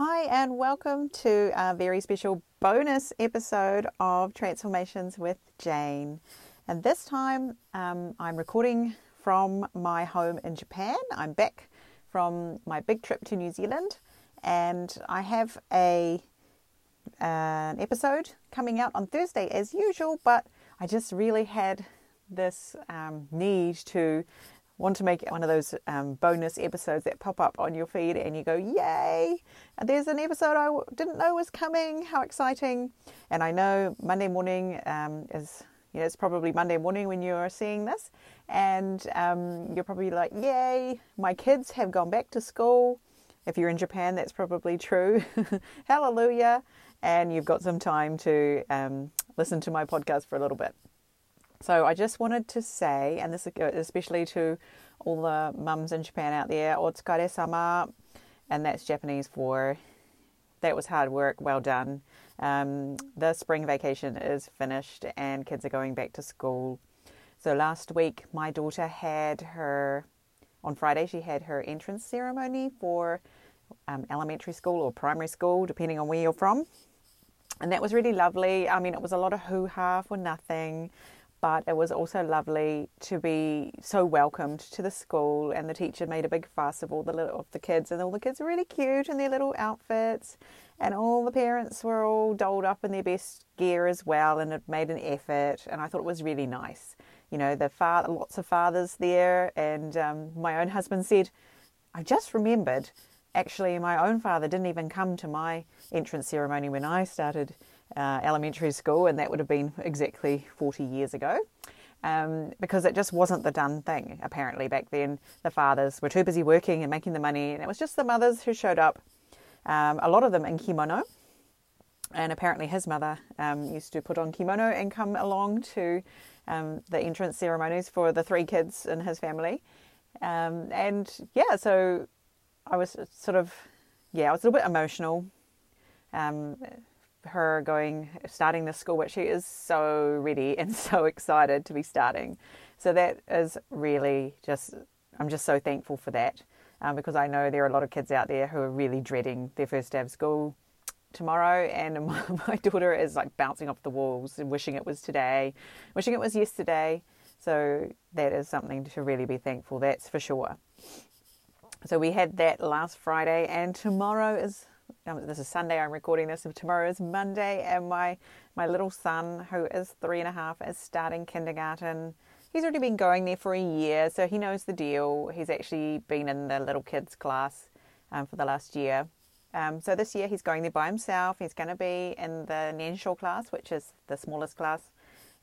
Hi, and welcome to a very special bonus episode of Transformations with Jayne. And this time um, I'm recording from my home in Japan. I'm back from my big trip to New Zealand, and I have a an episode coming out on Thursday as usual. But I just really had this um, need to want to make it one of those um, bonus episodes that pop up on your feed and you go, Yay! There's an episode I w- didn't know was coming. How exciting! And I know Monday morning um, is, you know, it's probably Monday morning when you're seeing this. And um, you're probably like, Yay! My kids have gone back to school. If you're in Japan, that's probably true. Hallelujah! And you've got some time to um, listen to my podcast for a little bit. So I just wanted to say, and this especially to all the mums in Japan out there, otsukare sama, and that's Japanese for that was hard work, well done. Um, the spring vacation is finished and kids are going back to school. So last week, my daughter had her, on Friday, she had her entrance ceremony for um, elementary school or primary school, depending on where you're from. And that was really lovely. I mean, it was a lot of hoo ha for nothing but it was also lovely to be so welcomed to the school and the teacher made a big fuss of all the little of the kids and all the kids were really cute in their little outfits and all the parents were all dolled up in their best gear as well and had made an effort and I thought it was really nice. You know the father lots of fathers there and um, my own husband said I just remembered actually my own father didn't even come to my entrance ceremony when I started uh, elementary school, and that would have been exactly 40 years ago. Um, because it just wasn't the done thing, apparently, back then. The fathers were too busy working and making the money, and it was just the mothers who showed up, um, a lot of them in kimono. And apparently, his mother um, used to put on kimono and come along to um, the entrance ceremonies for the three kids in his family. Um, and yeah, so I was sort of, yeah, I was a little bit emotional um, her going starting the school, but she is so ready and so excited to be starting. So that is really just I'm just so thankful for that um, because I know there are a lot of kids out there who are really dreading their first day of school tomorrow, and my, my daughter is like bouncing off the walls and wishing it was today, wishing it was yesterday. So that is something to really be thankful. That's for sure. So we had that last Friday, and tomorrow is um, this is Sunday. I'm recording this. Tomorrow is Monday, and my my little son, who is three and a half, is starting kindergarten. He's already been going there for a year, so he knows the deal. He's actually been in the little kids class um, for the last year. Um, so this year he's going there by himself. He's going to be in the Nensho class, which is the smallest class.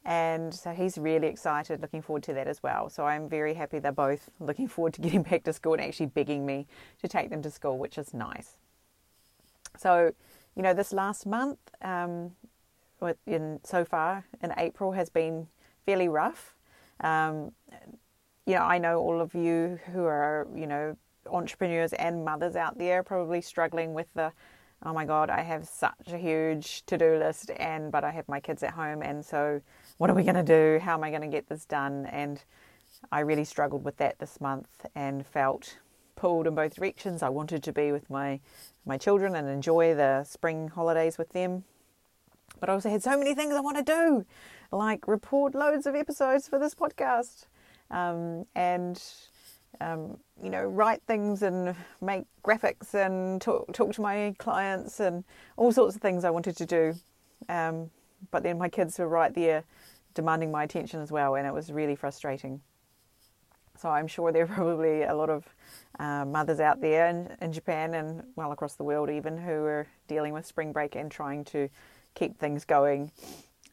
And so he's really excited, looking forward to that as well. So I'm very happy they're both looking forward to getting back to school and actually begging me to take them to school, which is nice. So, you know, this last month, um, in so far in April, has been fairly rough. Um, you know, I know all of you who are, you know, entrepreneurs and mothers out there probably struggling with the, oh my God, I have such a huge to do list, and but I have my kids at home, and so what are we going to do? How am I going to get this done? And I really struggled with that this month and felt pulled in both directions. I wanted to be with my my children and enjoy the spring holidays with them. But I also had so many things I want to do, like record loads of episodes for this podcast, um, and um, you know write things and make graphics and talk talk to my clients and all sorts of things I wanted to do. Um, but then my kids were right there demanding my attention as well, and it was really frustrating. So I'm sure there are probably a lot of uh, mothers out there in, in Japan and well across the world even who are dealing with spring break and trying to keep things going,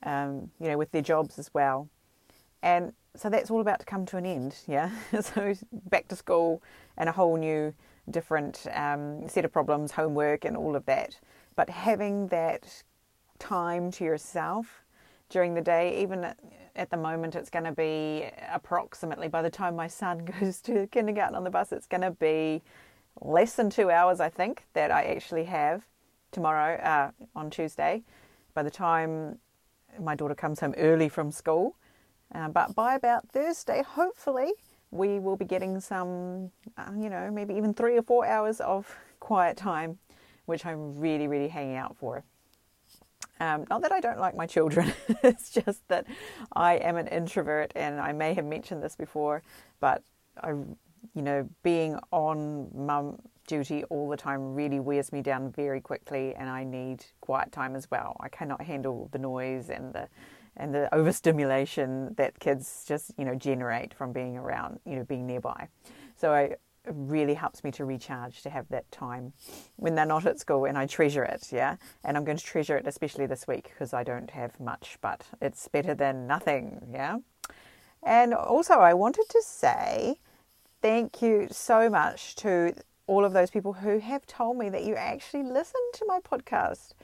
um, you know, with their jobs as well. And so that's all about to come to an end, yeah. so back to school and a whole new, different um, set of problems, homework, and all of that. But having that time to yourself during the day, even at the moment it's going to be approximately by the time my son goes to kindergarten on the bus it's going to be less than two hours i think that i actually have tomorrow uh, on tuesday by the time my daughter comes home early from school uh, but by about thursday hopefully we will be getting some uh, you know maybe even three or four hours of quiet time which I'm really, really hanging out for. Um, not that I don't like my children, it's just that I am an introvert, and I may have mentioned this before, but I, you know, being on mum duty all the time really wears me down very quickly, and I need quiet time as well. I cannot handle the noise and the and the overstimulation that kids just you know generate from being around, you know, being nearby. So I really helps me to recharge to have that time when they're not at school and I treasure it, yeah. And I'm going to treasure it especially this week because I don't have much, but it's better than nothing, yeah. And also, I wanted to say thank you so much to all of those people who have told me that you actually listen to my podcast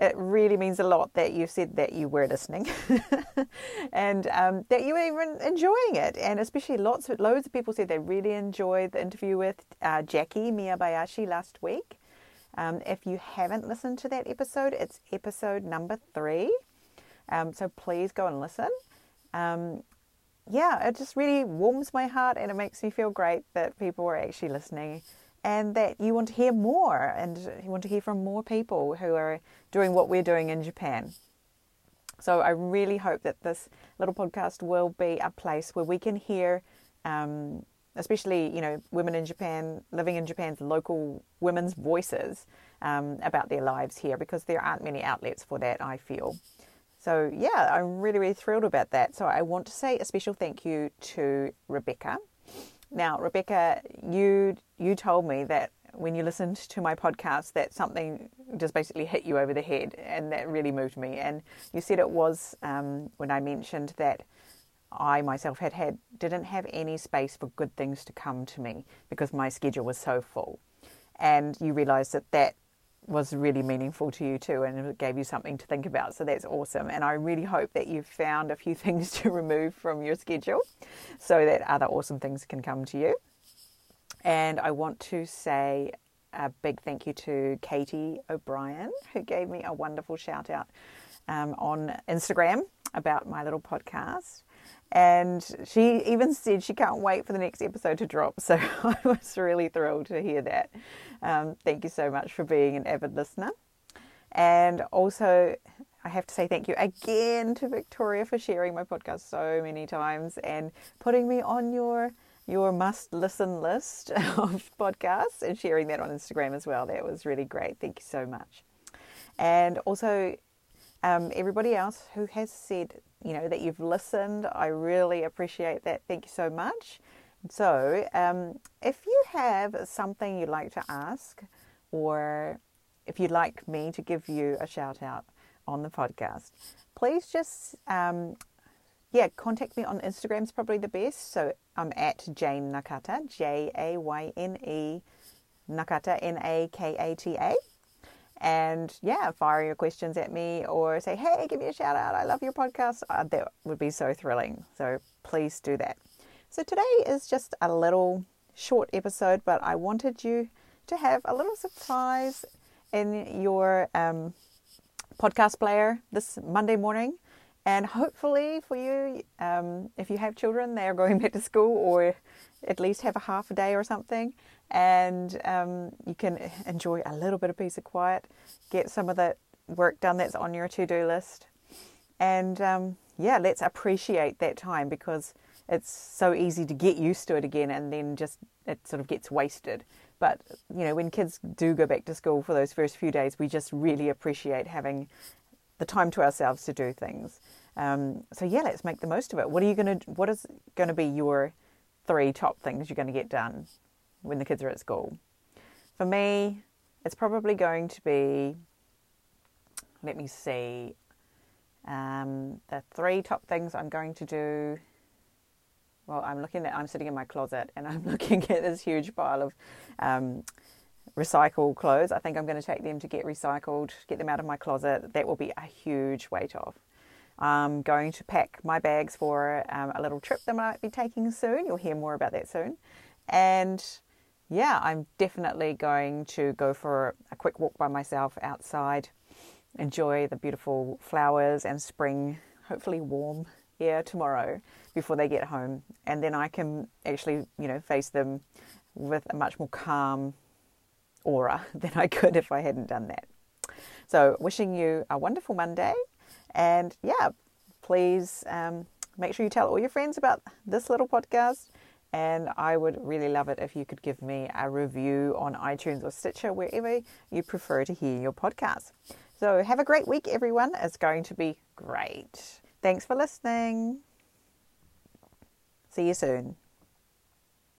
it really means a lot that you said that you were listening and um, that you were even enjoying it. And especially lots of, loads of people said they really enjoyed the interview with uh, Jackie Miyabayashi last week. Um, if you haven't listened to that episode, it's episode number three. Um, so please go and listen. Um, yeah, it just really warms my heart and it makes me feel great that people are actually listening and that you want to hear more and you want to hear from more people who are doing what we're doing in Japan. So I really hope that this little podcast will be a place where we can hear, um, especially you know, women in Japan living in Japan's local women's voices um, about their lives here, because there aren't many outlets for that. I feel. So yeah, I'm really really thrilled about that. So I want to say a special thank you to Rebecca now, Rebecca, you you told me that when you listened to my podcast that something just basically hit you over the head, and that really moved me. And you said it was um, when I mentioned that I myself had had didn't have any space for good things to come to me because my schedule was so full, and you realised that that was really meaningful to you too and it gave you something to think about. So that's awesome. And I really hope that you've found a few things to remove from your schedule so that other awesome things can come to you. And I want to say a big thank you to Katie O'Brien, who gave me a wonderful shout out um, on Instagram about my little podcast. And she even said she can't wait for the next episode to drop. So I was really thrilled to hear that. Um, thank you so much for being an avid listener. And also, I have to say thank you again to Victoria for sharing my podcast so many times and putting me on your your must listen list of podcasts and sharing that on Instagram as well. That was really great. Thank you so much. And also, um, everybody else who has said, you know, that you've listened, I really appreciate that. Thank you so much. So, um, if you have something you'd like to ask, or if you'd like me to give you a shout out on the podcast, please just, um, yeah, contact me on Instagram is probably the best. So I'm at Jayne Nakata, J A Y N E Nakata, N A K A T A. And yeah, fire your questions at me or say, hey, give me a shout out. I love your podcast. Uh, that would be so thrilling. So please do that. So today is just a little short episode, but I wanted you to have a little surprise in your um, podcast player this Monday morning. And hopefully, for you, um, if you have children, they are going back to school or at least have a half a day or something, and um, you can enjoy a little bit of peace of quiet, get some of that work done that's on your to do list. And um, yeah, let's appreciate that time because it's so easy to get used to it again and then just it sort of gets wasted. But you know, when kids do go back to school for those first few days, we just really appreciate having the time to ourselves to do things. Um, so yeah, let's make the most of it. What are you gonna? What is going to be your three top things you're going to get done when the kids are at school? For me, it's probably going to be. Let me see. Um, the three top things I'm going to do well, I'm looking at, I'm sitting in my closet and I'm looking at this huge pile of um, recycled clothes. I think I'm going to take them to get recycled, get them out of my closet. That will be a huge weight off. I'm going to pack my bags for um, a little trip that I might be taking soon. You'll hear more about that soon. And yeah, I'm definitely going to go for a quick walk by myself outside, enjoy the beautiful flowers and spring, hopefully warm here tomorrow before they get home, and then I can actually, you know, face them with a much more calm aura than I could if I hadn't done that. So, wishing you a wonderful Monday. And yeah, please um, make sure you tell all your friends about this little podcast. And I would really love it if you could give me a review on iTunes or Stitcher, wherever you prefer to hear your podcast. So, have a great week, everyone. It's going to be great. Thanks for listening. See you soon.